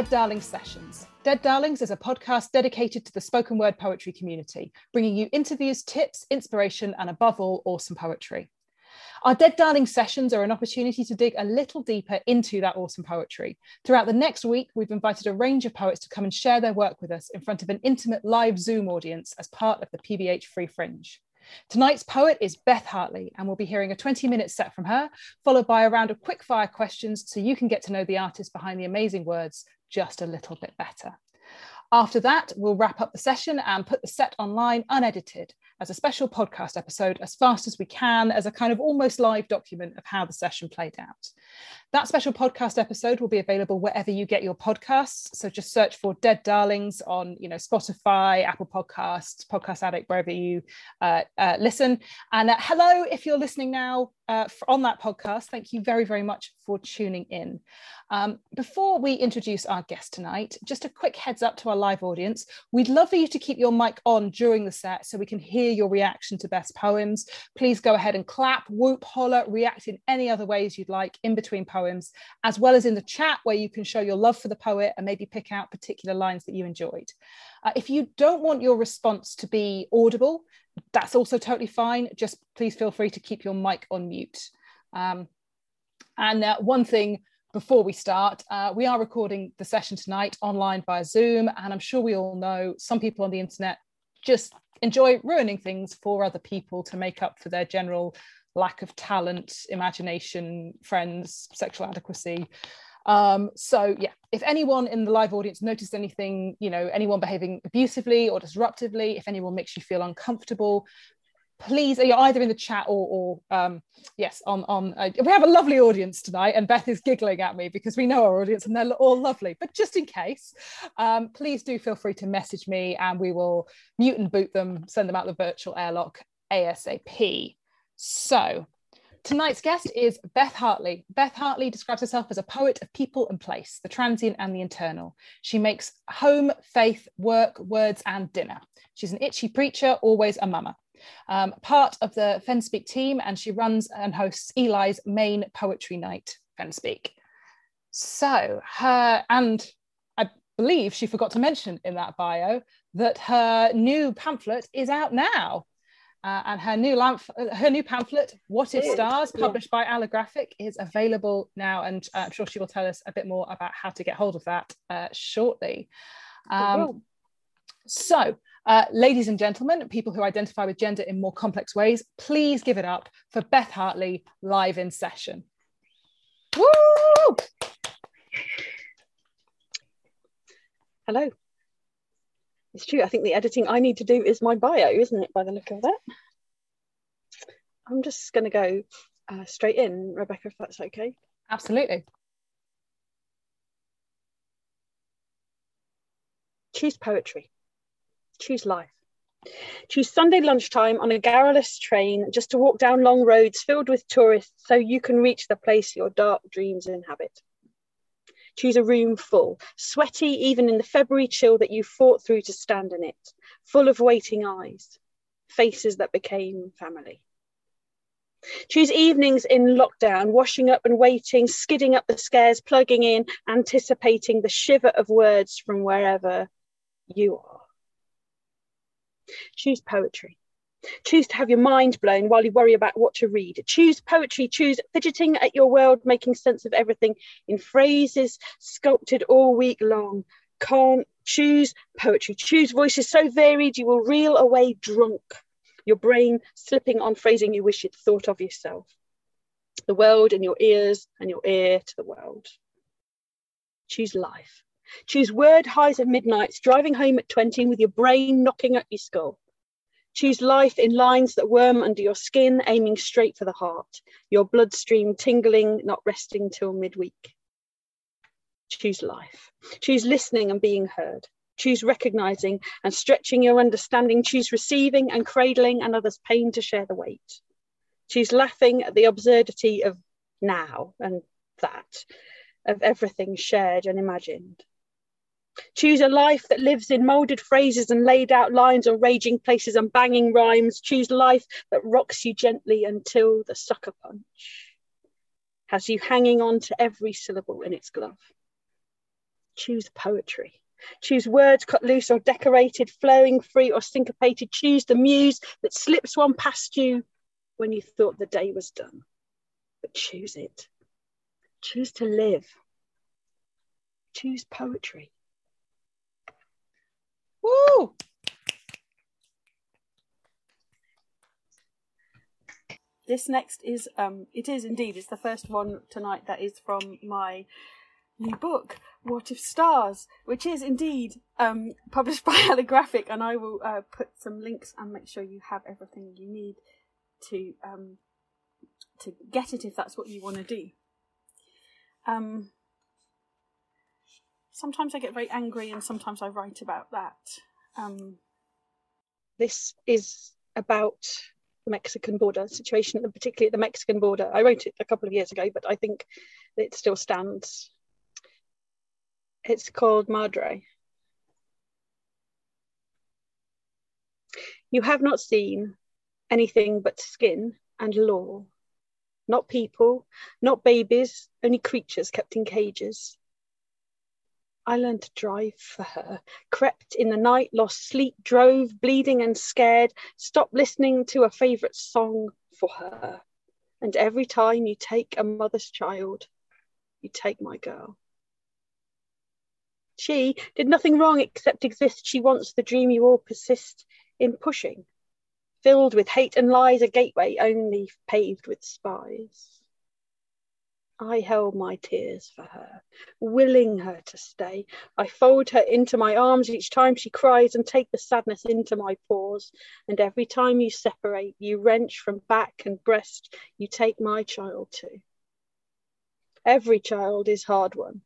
Dead Darlings Sessions. Dead Darlings is a podcast dedicated to the spoken word poetry community, bringing you interviews, tips, inspiration, and above all, awesome poetry. Our Dead Darling sessions are an opportunity to dig a little deeper into that awesome poetry. Throughout the next week, we've invited a range of poets to come and share their work with us in front of an intimate live Zoom audience as part of the PBH Free Fringe. Tonight's poet is Beth Hartley, and we'll be hearing a 20 minute set from her, followed by a round of quick fire questions so you can get to know the artist behind the amazing words just a little bit better. After that, we'll wrap up the session and put the set online unedited as a special podcast episode as fast as we can, as a kind of almost live document of how the session played out. That special podcast episode will be available wherever you get your podcasts. So just search for Dead Darlings on, you know, Spotify, Apple Podcasts, Podcast Addict, wherever you uh, uh, listen. And uh, hello, if you're listening now uh, on that podcast, thank you very, very much for tuning in. Um, before we introduce our guest tonight, just a quick heads up to our live audience. We'd love for you to keep your mic on during the set so we can hear your reaction to best poems. Please go ahead and clap, whoop, holler, react in any other ways you'd like in between poems, as well as in the chat where you can show your love for the poet and maybe pick out particular lines that you enjoyed. Uh, if you don't want your response to be audible, that's also totally fine. Just please feel free to keep your mic on mute. Um, and uh, one thing before we start, uh, we are recording the session tonight online via Zoom, and I'm sure we all know some people on the internet just enjoy ruining things for other people to make up for their general lack of talent, imagination, friends, sexual adequacy. Um, so yeah, if anyone in the live audience noticed anything, you know, anyone behaving abusively or disruptively, if anyone makes you feel uncomfortable, please you're either in the chat or, or um, yes on on uh, we have a lovely audience tonight and beth is giggling at me because we know our audience and they're all lovely. But just in case um, please do feel free to message me and we will mute and boot them send them out the virtual airlock asap so, tonight's guest is Beth Hartley. Beth Hartley describes herself as a poet of people and place, the transient and the internal. She makes home, faith, work, words, and dinner. She's an itchy preacher, always a mama. Um, part of the Fenspeak team, and she runs and hosts Ely's main poetry night, Fenspeak. So, her, and I believe she forgot to mention in that bio that her new pamphlet is out now. Uh, and her new lamp, her new pamphlet, "What If Stars," published by Allographic, is available now, and uh, I'm sure she will tell us a bit more about how to get hold of that uh, shortly. Um, so, uh, ladies and gentlemen, people who identify with gender in more complex ways, please give it up for Beth Hartley live in session. Woo! Hello. It's true. I think the editing I need to do is my bio, isn't it, by the look of that? I'm just going to go uh, straight in, Rebecca, if that's okay. Absolutely. Choose poetry. Choose life. Choose Sunday lunchtime on a garrulous train just to walk down long roads filled with tourists so you can reach the place your dark dreams inhabit. Choose a room full, sweaty even in the February chill that you fought through to stand in it, full of waiting eyes, faces that became family. Choose evenings in lockdown, washing up and waiting, skidding up the stairs, plugging in, anticipating the shiver of words from wherever you are. Choose poetry. Choose to have your mind blown while you worry about what to read. Choose poetry. Choose fidgeting at your world, making sense of everything in phrases sculpted all week long. Can't choose poetry. Choose voices so varied you will reel away drunk, your brain slipping on phrasing you wish you'd thought of yourself. The world in your ears and your ear to the world. Choose life. Choose word highs of midnights, driving home at 20 with your brain knocking at your skull. Choose life in lines that worm under your skin, aiming straight for the heart, your bloodstream tingling, not resting till midweek. Choose life. Choose listening and being heard. Choose recognizing and stretching your understanding. Choose receiving and cradling another's pain to share the weight. Choose laughing at the absurdity of now and that, of everything shared and imagined. Choose a life that lives in moulded phrases and laid out lines or raging places and banging rhymes. Choose life that rocks you gently until the sucker punch has you hanging on to every syllable in its glove. Choose poetry. Choose words cut loose or decorated, flowing free or syncopated. Choose the muse that slips one past you when you thought the day was done. But choose it. Choose to live. Choose poetry. Woo! This next is um it is indeed it's the first one tonight that is from my new book What if Stars which is indeed um published by Allographic and I will uh, put some links and make sure you have everything you need to um to get it if that's what you want to do. Um sometimes I get very angry and sometimes I write about that. Um, this is about the Mexican border situation, and particularly at the Mexican border. I wrote it a couple of years ago, but I think it still stands. It's called Madre. You have not seen anything but skin and law, not people, not babies, only creatures kept in cages. I learned to drive for her, crept in the night, lost sleep, drove, bleeding and scared, stopped listening to a favourite song for her. And every time you take a mother's child, you take my girl. She did nothing wrong except exist. She wants the dream you all persist in pushing, filled with hate and lies, a gateway only paved with spies. I held my tears for her, willing her to stay. I fold her into my arms each time she cries and take the sadness into my paws. And every time you separate, you wrench from back and breast, you take my child too. Every child is hard won,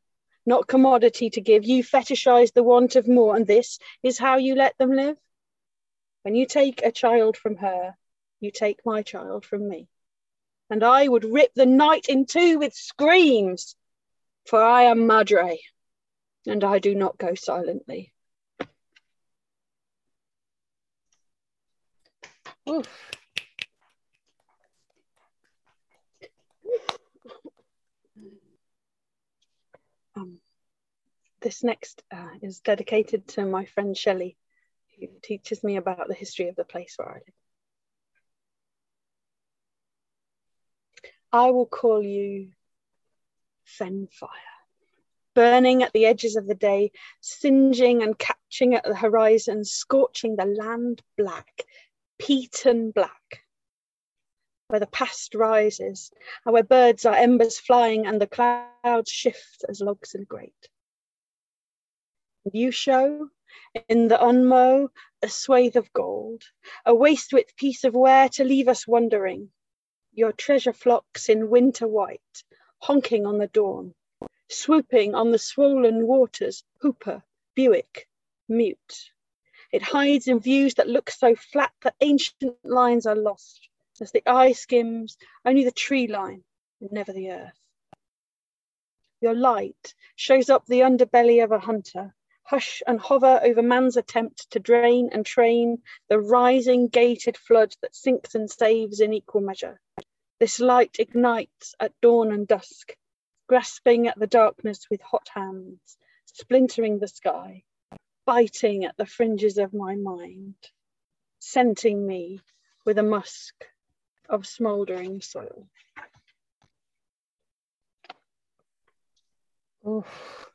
not commodity to give. You fetishize the want of more, and this is how you let them live. When you take a child from her, you take my child from me and I would rip the night in two with screams, for I am Madre, and I do not go silently. Oof. Um, this next uh, is dedicated to my friend Shelley, who teaches me about the history of the place where I live. I will call you Fenfire, burning at the edges of the day, singeing and catching at the horizon, scorching the land black, peaten black. Where the past rises, and where birds are embers flying, and the clouds shift as logs in a grate. You show in the unmow a swathe of gold, a waste width piece of ware to leave us wondering your treasure flocks in winter white, honking on the dawn, swooping on the swollen waters, Whooper, Bewick, mute. It hides in views that look so flat that ancient lines are lost. As the eye skims, only the tree line and never the earth. Your light shows up the underbelly of a hunter, hush and hover over man's attempt to drain and train the rising gated flood that sinks and saves in equal measure. This light ignites at dawn and dusk, grasping at the darkness with hot hands, splintering the sky, biting at the fringes of my mind, scenting me with a musk of smouldering soil. Oof.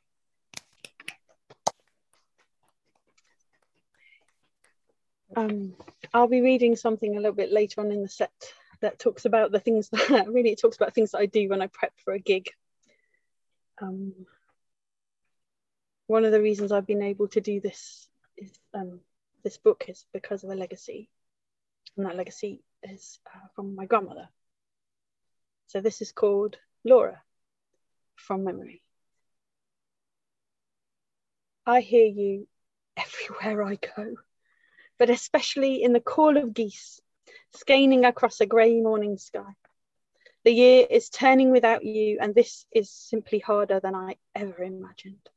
Um, I'll be reading something a little bit later on in the set that talks about the things that really it talks about things that I do when I prep for a gig. Um, one of the reasons I've been able to do this is um, this book is because of a legacy, and that legacy is uh, from my grandmother. So this is called Laura from memory. I hear you everywhere I go, but especially in the call of geese scanning across a grey morning sky. The year is turning without you, and this is simply harder than I ever imagined.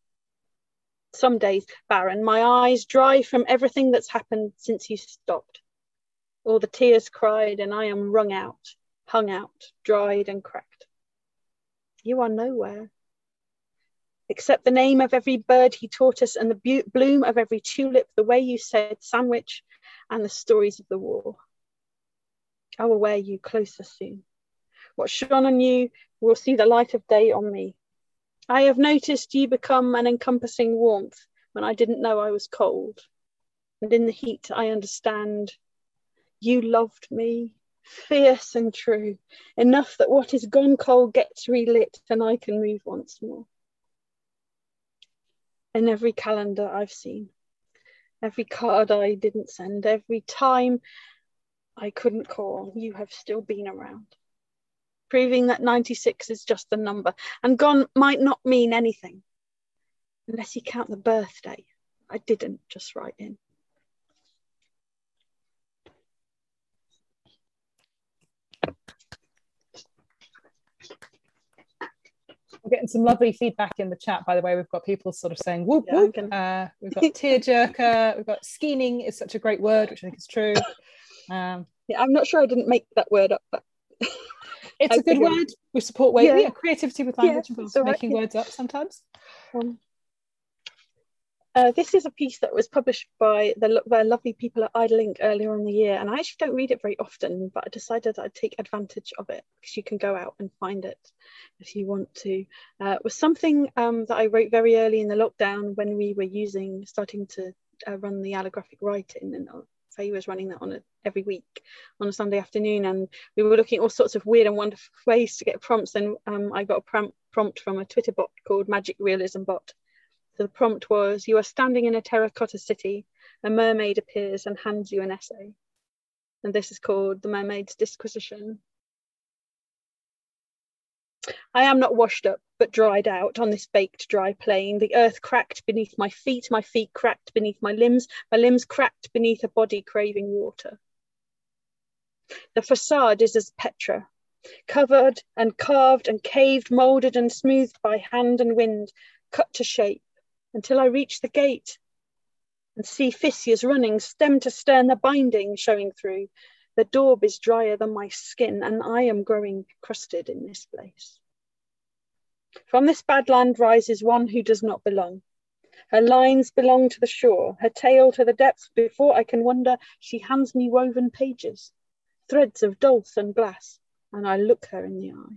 Some days, Baron, my eyes dry from everything that's happened since you stopped. All the tears cried, and I am wrung out, hung out, dried and cracked. You are nowhere. Accept the name of every bird he taught us and the bloom of every tulip, the way you said sandwich, and the stories of the war. I will wear you closer soon. What shone on you will see the light of day on me. I have noticed you become an encompassing warmth when I didn't know I was cold. And in the heat, I understand you loved me, fierce and true, enough that what is gone cold gets relit and I can move once more. In every calendar I've seen, every card I didn't send, every time I couldn't call, you have still been around, proving that 96 is just a number. And gone might not mean anything unless you count the birthday. I didn't just write in. We're getting some lovely feedback in the chat, by the way. We've got people sort of saying whoop Yeah, whoop. I'm Uh, we've got tearjerker. We've got scheming is such a great word, which I think is true. Um, Yeah, I'm not sure I didn't make that word up, but it's a good word. We support way, Yeah. yeah. creativity with language Yeah, involves it's making words up sometimes. Um, uh, this is a piece that was published by the, the lovely people at Idle Ink earlier in the year, and I actually don't read it very often, but I decided I'd take advantage of it because you can go out and find it if you want to. Uh, it was something um, that I wrote very early in the lockdown when we were using, starting to uh, run the allographic writing, and uh, Faye was running that on a, every week on a Sunday afternoon, and we were looking at all sorts of weird and wonderful ways to get prompts. And um, I got a prom- prompt from a Twitter bot called Magic Realism Bot. So the prompt was You are standing in a terracotta city, a mermaid appears and hands you an essay. And this is called The Mermaid's Disquisition. I am not washed up, but dried out on this baked dry plain. The earth cracked beneath my feet, my feet cracked beneath my limbs, my limbs cracked beneath a body craving water. The facade is as Petra, covered and carved and caved, moulded and smoothed by hand and wind, cut to shape, until I reach the gate and see Theseus running stem to stern, the binding showing through. The daub is drier than my skin, and I am growing crusted in this place. From this bad land rises one who does not belong. Her lines belong to the shore, her tail to the depths. Before I can wonder, she hands me woven pages, threads of dulse and glass, and I look her in the eye.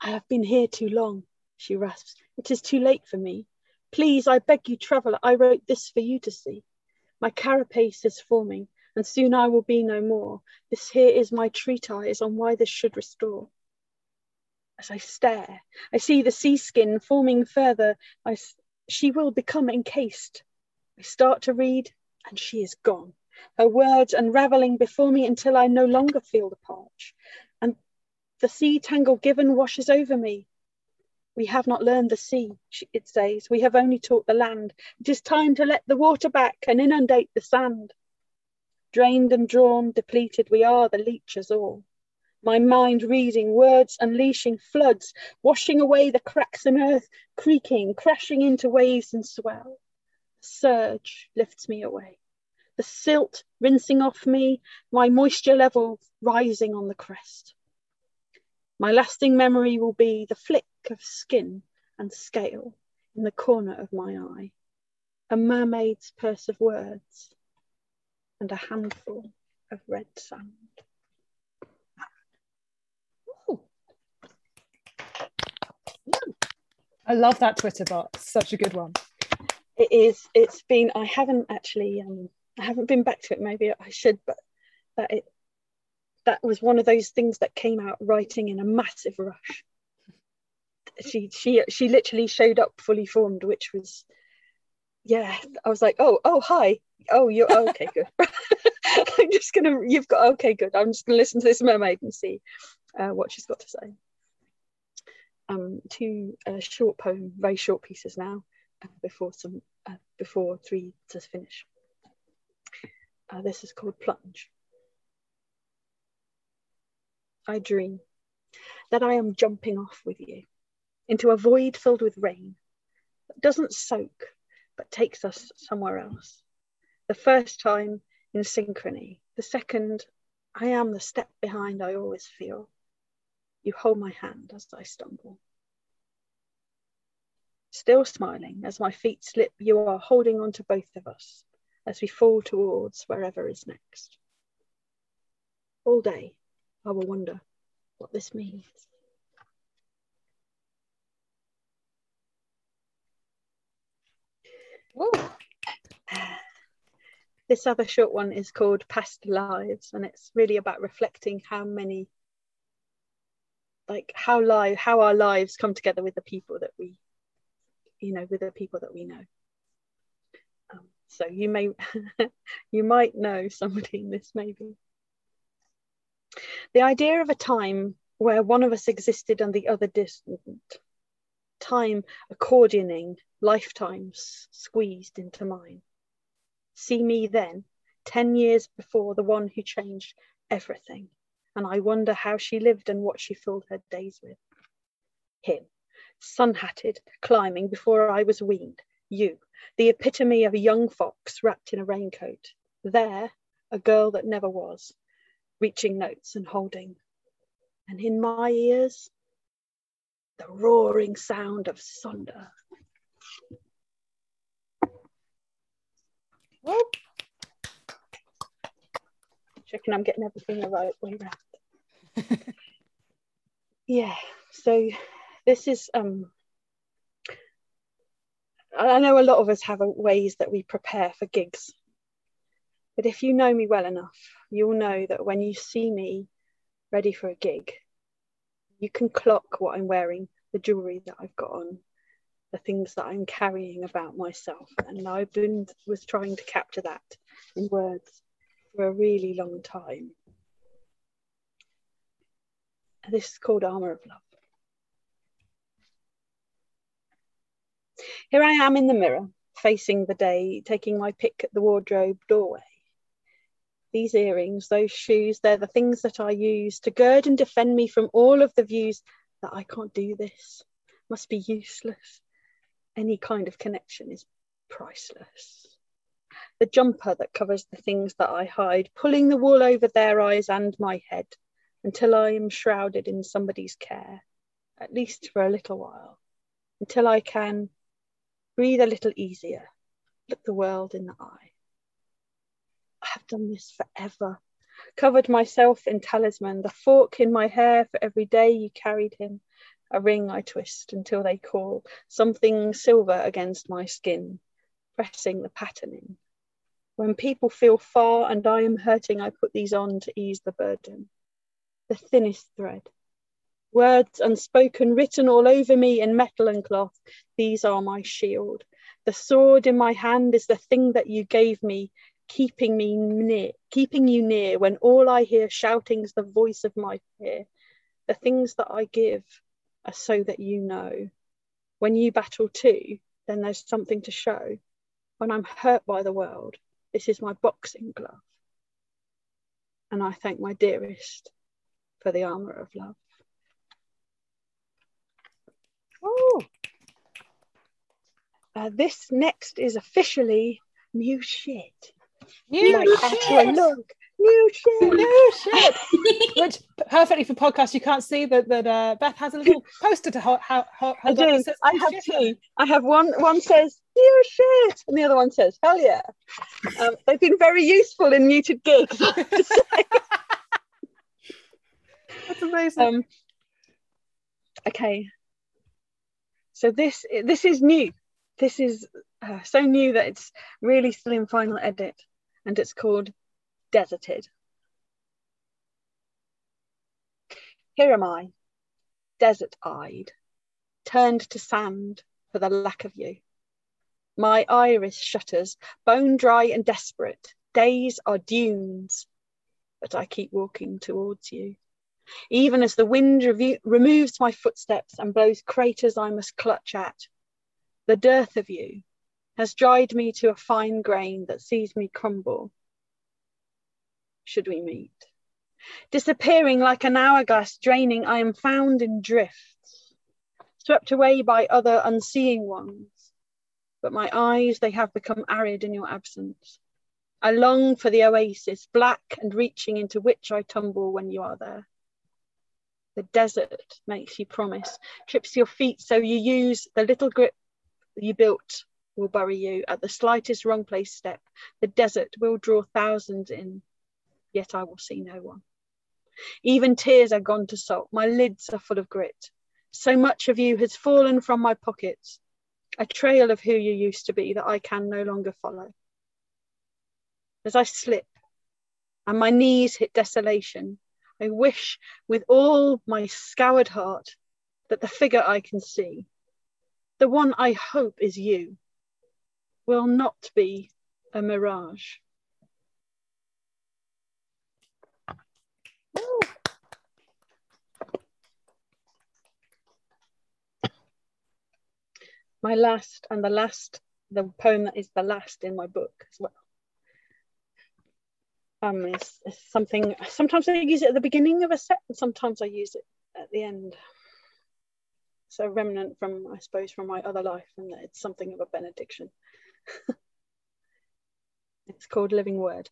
I have been here too long, she rasps. It is too late for me. Please, I beg you, traveller, I wrote this for you to see. My carapace is forming, and soon I will be no more. This here is my treatise on why this should restore. As I stare, I see the sea skin forming further. I, she will become encased. I start to read, and she is gone. Her words unraveling before me until I no longer feel the parch. And the sea tangle given washes over me. We have not learned the sea, it says. We have only taught the land. It is time to let the water back and inundate the sand. Drained and drawn, depleted, we are the leeches all. My mind reading, words unleashing floods, washing away the cracks in earth, creaking, crashing into waves and swell. The Surge lifts me away. The silt rinsing off me, my moisture level rising on the crest. My lasting memory will be the flick of skin and scale in the corner of my eye, a mermaid's purse of words, and a handful of red sand. Ooh. I love that Twitter bot. Such a good one. It is. It's been. I haven't actually. Um, I haven't been back to it. Maybe I should, but that it. That was one of those things that came out writing in a massive rush. She she she literally showed up fully formed, which was, yeah. I was like, oh oh hi, oh you're oh, okay good. I'm just gonna. You've got okay good. I'm just gonna listen to this mermaid and see uh, what she's got to say. Um, two uh, short poem, very short pieces now uh, before some uh, before three to finish. Uh, this is called Plunge. I dream that I am jumping off with you into a void filled with rain that doesn't soak but takes us somewhere else. The first time in synchrony, the second, I am the step behind I always feel. You hold my hand as I stumble. Still smiling as my feet slip, you are holding on to both of us as we fall towards wherever is next. All day, I will wonder what this means. Woo. This other short one is called Past Lives, and it's really about reflecting how many, like how live, how our lives come together with the people that we, you know, with the people that we know. Um, so you may, you might know somebody in this maybe. The idea of a time where one of us existed and the other didn't. Time accordioning, lifetimes squeezed into mine. See me then, 10 years before the one who changed everything. And I wonder how she lived and what she filled her days with. Him, sun hatted, climbing before I was weaned. You, the epitome of a young fox wrapped in a raincoat. There, a girl that never was, reaching notes and holding. And in my ears, the roaring sound of Sonder. Whoop. Checking I'm getting everything the right way around. yeah, so this is um I know a lot of us have ways that we prepare for gigs. But if you know me well enough, you'll know that when you see me ready for a gig, you can clock what I'm wearing, the jewelry that I've got on, the things that I'm carrying about myself. And I've been was trying to capture that in words for a really long time. This is called Armour of Love. Here I am in the mirror, facing the day, taking my pick at the wardrobe doorway. These earrings, those shoes, they're the things that I use to gird and defend me from all of the views that I can't do this, must be useless, any kind of connection is priceless. The jumper that covers the things that I hide, pulling the wool over their eyes and my head until I am shrouded in somebody's care, at least for a little while, until I can breathe a little easier, look the world in the eye. Have done this forever, covered myself in talisman, the fork in my hair for every day you carried him, a ring I twist until they call, something silver against my skin, pressing the pattern in. When people feel far and I am hurting, I put these on to ease the burden. The thinnest thread. Words unspoken, written all over me in metal and cloth. These are my shield. The sword in my hand is the thing that you gave me, keeping me near, keeping you near when all I hear shouting is the voice of my fear. The things that I give are so that you know. When you battle too, then there's something to show. When I'm hurt by the world, this is my boxing glove. And I thank my dearest for the armour of love. Oh. Uh, this next is officially new shit. New like shit. look, new shit. New shit. Which perfectly for podcast, you can't see that that uh, Beth has a little poster to hold. hold, hold I do. says I have shit. two. I have one. One says new shit, and the other one says hell yeah. Um, they've been very useful in muted gigs. I have to say. That's amazing. um, okay. So this this is new. This is uh, so new that it's really still in final edit, and it's called Deserted. Here am I, desert-eyed, turned to sand for the lack of you. My iris shutters, bone dry and desperate. Days are dunes, but I keep walking towards you. Even as the wind revu- removes my footsteps and blows craters I must clutch at, the dearth of you has dried me to a fine grain that sees me crumble. Should we meet? Disappearing like an hourglass draining, I am found in drifts, swept away by other unseeing ones. But my eyes, they have become arid in your absence. I long for the oasis, black and reaching into which I tumble when you are there. The desert makes you promise, trips your feet so you use the little grip you built will bury you. At the slightest wrong place step, the desert will draw thousands in, yet I will see no one. Even tears are gone to salt, my lids are full of grit. So much of you has fallen from my pockets, a trail of who you used to be that I can no longer follow. As I slip and my knees hit desolation, I wish with all my scoured heart that the figure I can see, the one I hope is you, will not be a mirage. My last and the last, the poem that is the last in my book as well. Um, something, sometimes I use it at the beginning of a set and sometimes I use it at the end. It's a remnant from, I suppose, from my other life and it's something of a benediction. it's called Living Word.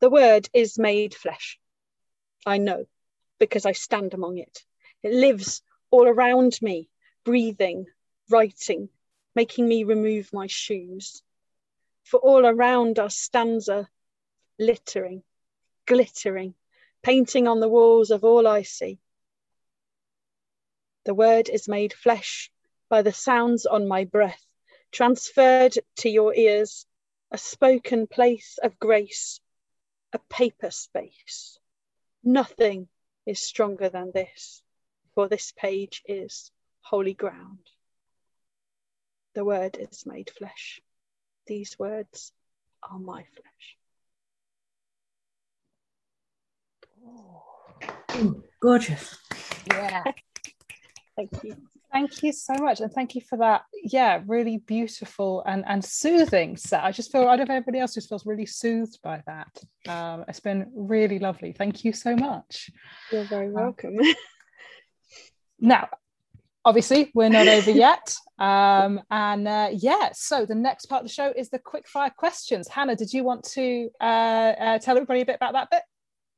The word is made flesh. I know because I stand among it. It lives all around me, breathing, writing, making me remove my shoes. For all around us stands a littering, glittering, painting on the walls of all I see. The word is made flesh by the sounds on my breath, transferred to your ears, a spoken place of grace a paper space. Nothing is stronger than this, for this page is holy ground. The word is made flesh. These words are my flesh. Ooh, gorgeous. Yeah. Thank you. Thank you so much, and thank you for that. Yeah, really beautiful and and soothing set. I just feel I don't know if everybody else just feels really soothed by that. Um, it's been really lovely. Thank you so much. You're very welcome. now, obviously, we're not over yet, um, and uh, yeah. So the next part of the show is the quick fire questions. Hannah, did you want to uh, uh, tell everybody a bit about that bit?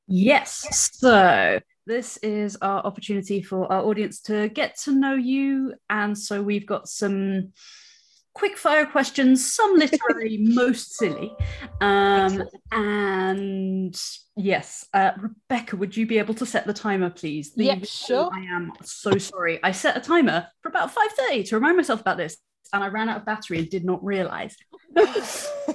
Yes. So this is our opportunity for our audience to get to know you. And so we've got some quick fire questions, some literary, most silly. Um, and yes, uh, Rebecca, would you be able to set the timer, please? The, yeah, sure. I am so sorry. I set a timer for about 5.30 to remind myself about this. And I ran out of battery and did not realize.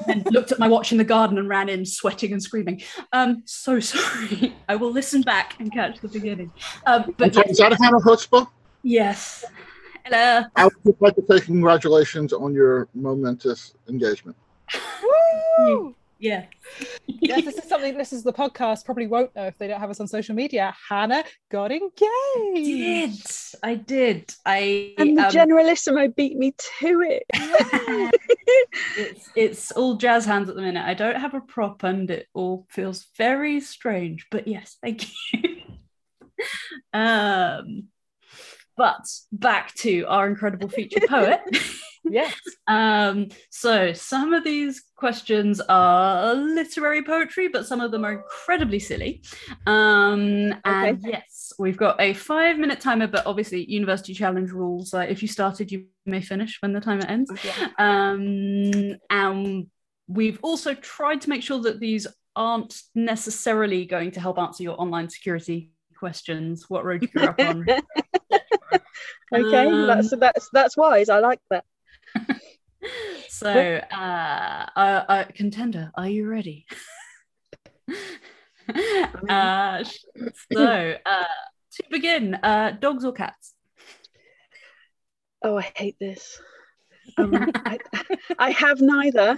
and looked at my watch in the garden and ran in, sweating and screaming. Um, so sorry. I will listen back and catch the beginning. Um, but yes. Is that a Hannah Chutzpah? Yes. Hello. I would like to say congratulations on your momentous engagement. Woo! Yeah. yes, this is something this is the podcast probably won't know if they don't have us on social media. Hannah got engaged. I did. I did. I and the um, Generalissimo beat me to it. it's it's all jazz hands at the minute. I don't have a prop and it all feels very strange. But yes, thank you. um but back to our incredible feature poet. Yes. Um, so some of these questions are literary poetry, but some of them are incredibly silly. Um, okay. and yes, we've got a five minute timer, but obviously university challenge rules. Uh, if you started, you may finish when the timer ends. Yeah. Um, and we've also tried to make sure that these aren't necessarily going to help answer your online security questions. What road you grew up on? okay, um, that's that's that's wise. I like that. so, uh, uh, uh, contender, are you ready? uh, so, uh, to begin, uh, dogs or cats? Oh, I hate this. Um, I, I have neither.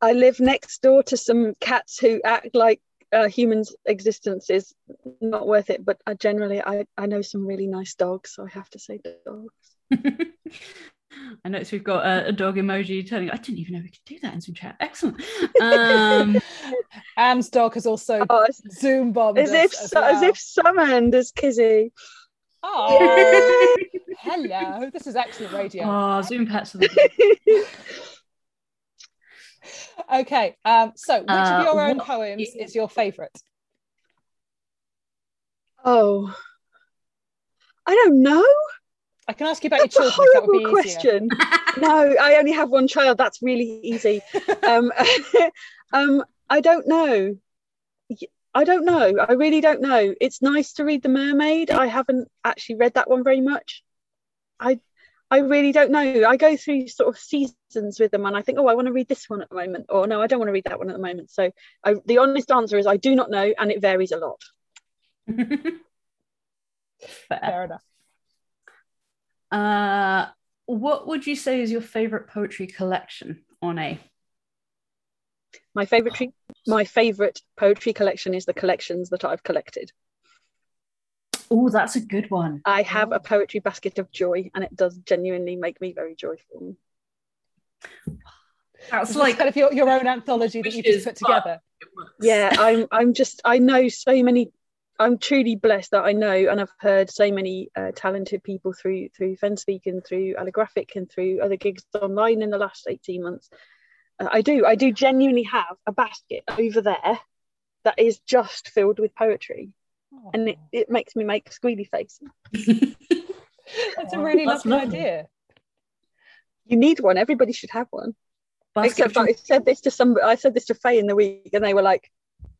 I live next door to some cats who act like uh, humans' existence is not worth it. But I generally, I, I know some really nice dogs, so I have to say dogs. I noticed we've got a, a, dog emoji turning. I didn't even know we could do that in Zoom chat. Excellent. Um, Anne's dog has also oh, Zoom bombed as if as, well. as if summoned as Kizzy. Oh, hello! This is excellent radio. Oh, Zoom pets. okay, um, so which uh, of your own poems is, is your favourite? Oh, I don't know. I can ask you about your That's a children. if that would be horrible question. no, I only have one child. That's really easy. Um, um, I don't know. I don't know. I really don't know. It's nice to read The Mermaid. I haven't actually read that one very much. I I really don't know. I go through sort of seasons with them, and I think, oh, I want to read this one at the moment, or no, I don't want to read that one at the moment. So, I, the honest answer is, I do not know, and it varies a lot. Fair. Fair enough. Uh, what would you say is your favorite poetry collection on a? My favorite, my favorite poetry collection is the collections that I've collected. Oh, that's a good one. I have a poetry basket of joy, and it does genuinely make me very joyful. That's It's like kind of your, your own anthology that you've just put together. Yeah, I'm. I'm just. I know so many. I'm truly blessed that I know and I've heard so many uh, talented people through through Fenspeak and through Allographic and through other gigs online in the last 18 months. Uh, I do. I do genuinely have a basket over there that is just filled with poetry, and it, it makes me make a squealy face. That's a really That's lovely lovely. idea. You need one. Everybody should have one. basket Except I said this to somebody. I said this to Faye in the week, and they were like,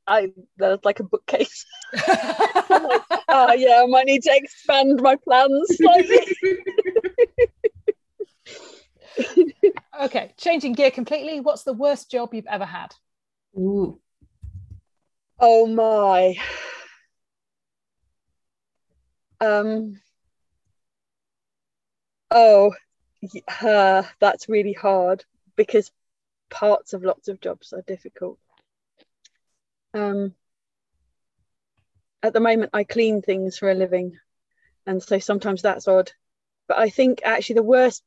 "I there's like a bookcase." I'm like, oh yeah, I might need to expand my plans slightly. okay, changing gear completely. What's the worst job you've ever had? Ooh. oh my. Um. Oh, y- uh, that's really hard because parts of lots of jobs are difficult. Um. At the moment, I clean things for a living, and so sometimes that's odd. But I think actually the worst.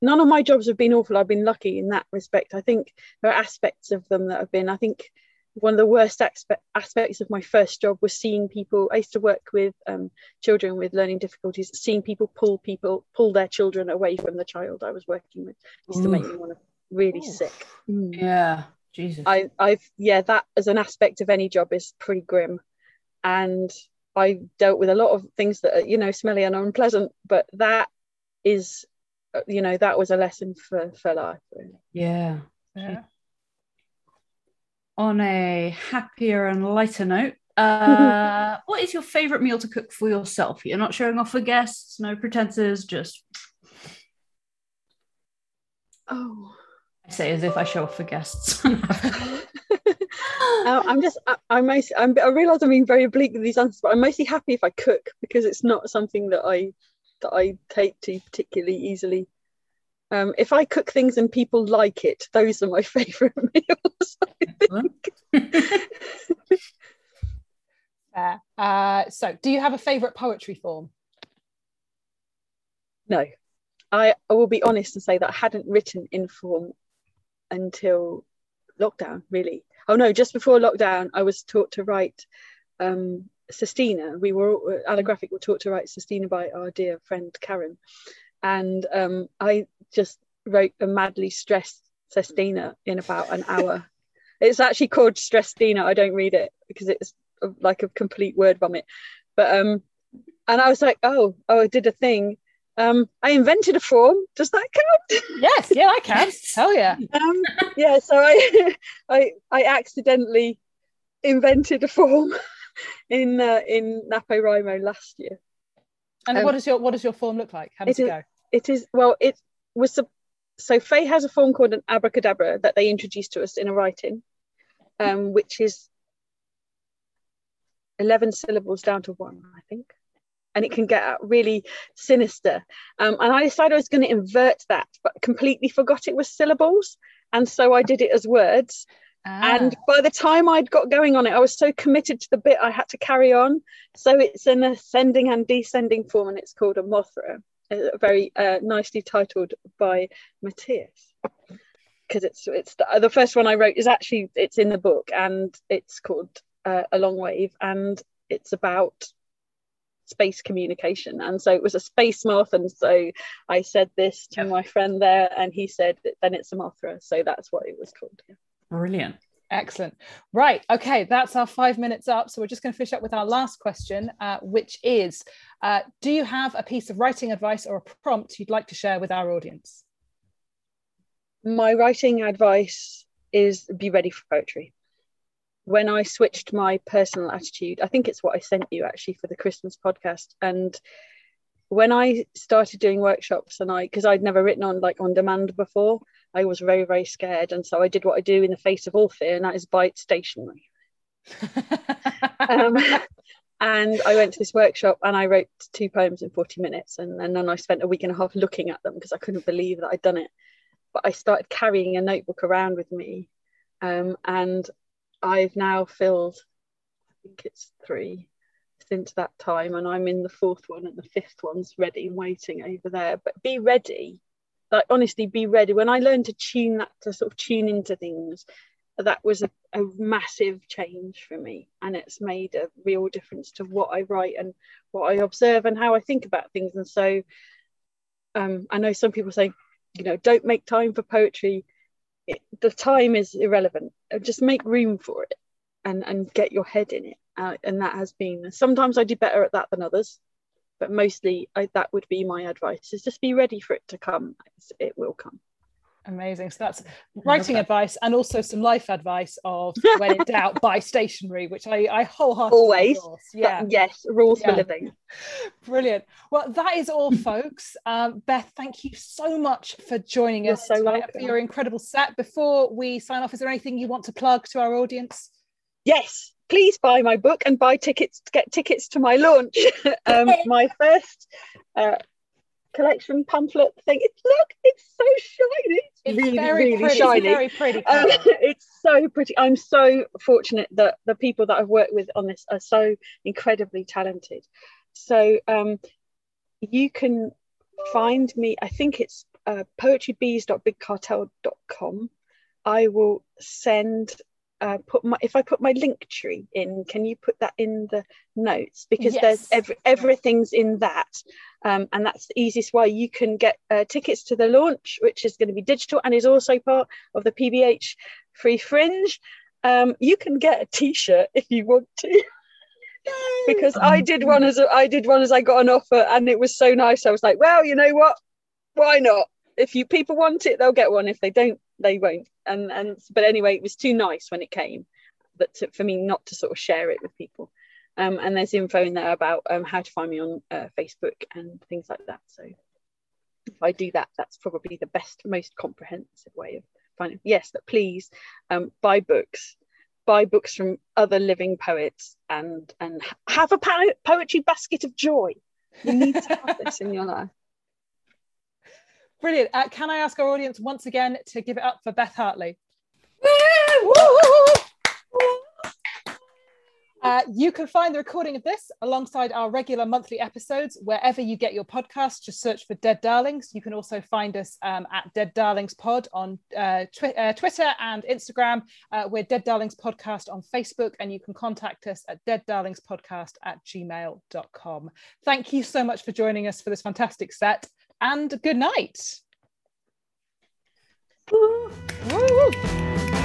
None of my jobs have been awful. I've been lucky in that respect. I think there are aspects of them that have been. I think one of the worst aspe- aspects of my first job was seeing people i used to work with um, children with learning difficulties seeing people pull people pull their children away from the child i was working with used to make me want to really Oof. sick Yeah. Jesus. i i've yeah that as an aspect of any job is pretty grim and i dealt with a lot of things that are you know smelly and unpleasant but that is uh, you know that was a lesson for for life really. yeah. Yeah. On a happier and lighter note, uh, what is your favorite meal to cook for yourself? You're not showing off for guests, no pretenses, just oh I say as if I show off for guests. Uh, I'm just, I, I'm most, I'm, I realise I'm being very oblique with these answers, but I'm mostly happy if I cook because it's not something that I that I take to particularly easily. Um, if I cook things and people like it, those are my favourite meals. Fair. Uh, so, do you have a favourite poetry form? no, I, I will be honest and say that I hadn't written in form until lockdown, really. Oh no, just before lockdown, I was taught to write um, Sestina. We were all, allographic were taught to write Sestina by our dear friend Karen, and um, I just wrote a madly stressed Sestina in about an hour. it's actually called Stresstina. I don't read it because it's like a complete word vomit. But um, and I was like, oh, oh, I did a thing. Um, I invented a form. Does that count? Yes, yeah, I can. Hell yeah. um, yeah, so I, I, I accidentally invented a form in uh, in NaPoWriMo last year. And Um, what does your what does your form look like? How does it it is- go? It is well, it was so Faye has a form called an abracadabra that they introduced to us in a writing, um, which is eleven syllables down to one, I think, and it can get really sinister. Um, and I decided I was going to invert that, but completely forgot it was syllables, and so I did it as words. And Ah. by the time I'd got going on it, I was so committed to the bit I had to carry on. So it's an ascending and descending form, and it's called a Mothra, very uh, nicely titled by Matthias. Because it's it's the, the first one I wrote is actually it's in the book, and it's called uh, A Long Wave, and it's about space communication. And so it was a space moth, and so I said this to Yep. my friend there, and he said then it's a Mothra, so that's what it was called. Brilliant. Excellent. Right. Okay. That's our five minutes up. So we're just going to finish up with our last question, uh, which is uh, Do you have a piece of writing advice or a prompt you'd like to share with our audience? My writing advice is be ready for poetry. When I switched my personal attitude, I think it's what I sent you actually for the Christmas podcast. And when I started doing workshops and I, because I'd never written on like on demand before, I was very, very scared. And so I did what I do in the face of all fear, and that is buy stationery. um, and I went to this workshop and I wrote two poems in 40 minutes. And, and then I spent a week and a half looking at them because I couldn't believe that I'd done it. But I started carrying a notebook around with me. Um, and I've now filled, I think it's three since that time. And I'm in the fourth one, and the fifth one's ready and waiting over there. But be ready like honestly be ready when i learned to tune that to sort of tune into things that was a, a, massive change for me and it's made a real difference to what i write and what i observe and how i think about things and so um, i know some people say you know don't make time for poetry it, the time is irrelevant. Just make room for it and and get your head in it. Uh, and that has been sometimes i do better at that than others but mostly I, that would be my advice is just be ready for it to come. It will come amazing. So that's writing advice and also some life advice of when in doubt buy stationery which i i wholeheartedly always. endorse. yeah. yes rules yeah. for living. Brilliant. Well that is all folks. Um, beth thank you so much for joining You're us so welcome. for your incredible set. Before we sign off is there anything you want to plug to our audience? Yes please buy my book and buy tickets get tickets to my launch. Um, my first uh, collection pamphlet thing. It's look it's so shiny. It's, it's really really pretty. shiny. it's very pretty um, it's so pretty. I'm so fortunate that the people that i've worked with on this are so incredibly talented. So um, you can find me i think it's uh, poetrybees.bigcartel.com i will send uh, put my if I put my link tree in, can you put that in the notes because yes. there's every, everything's in that, um, and that's the easiest way you can get uh, tickets to the launch, which is going to be digital and is also part of the PBH Free Fringe. Um, you can get a T-shirt if you want to. because I did one as a, I did one as I got an offer and it was so nice. I was like, well, you know what? Why not? If you people want it, they'll get one. If they don't, they won't. And and but anyway it was too nice when it came but to, for me not to sort of share it with people. Um, and there's info in there about um, how to find me on uh, facebook and things like that. So if i do that that's probably the best most comprehensive way of finding yes but please um, buy books buy books from other living poets and and have a po- poetry basket of joy. You need to have this in your life Brilliant. Uh, can I ask our audience once again to give it up for Beth Hartley? Uh, you can find the recording of this alongside our regular monthly episodes wherever you get your podcasts. Just search for Dead Darlings. You can also find us um, at Dead Darlings Pod on uh, twi- uh, Twitter and Instagram. Uh, we're Dead Darlings Podcast on Facebook, and you can contact us at deaddarlingspodcast at gmail.com. Thank you so much for joining us for this fantastic set and good night. Woo. Woo.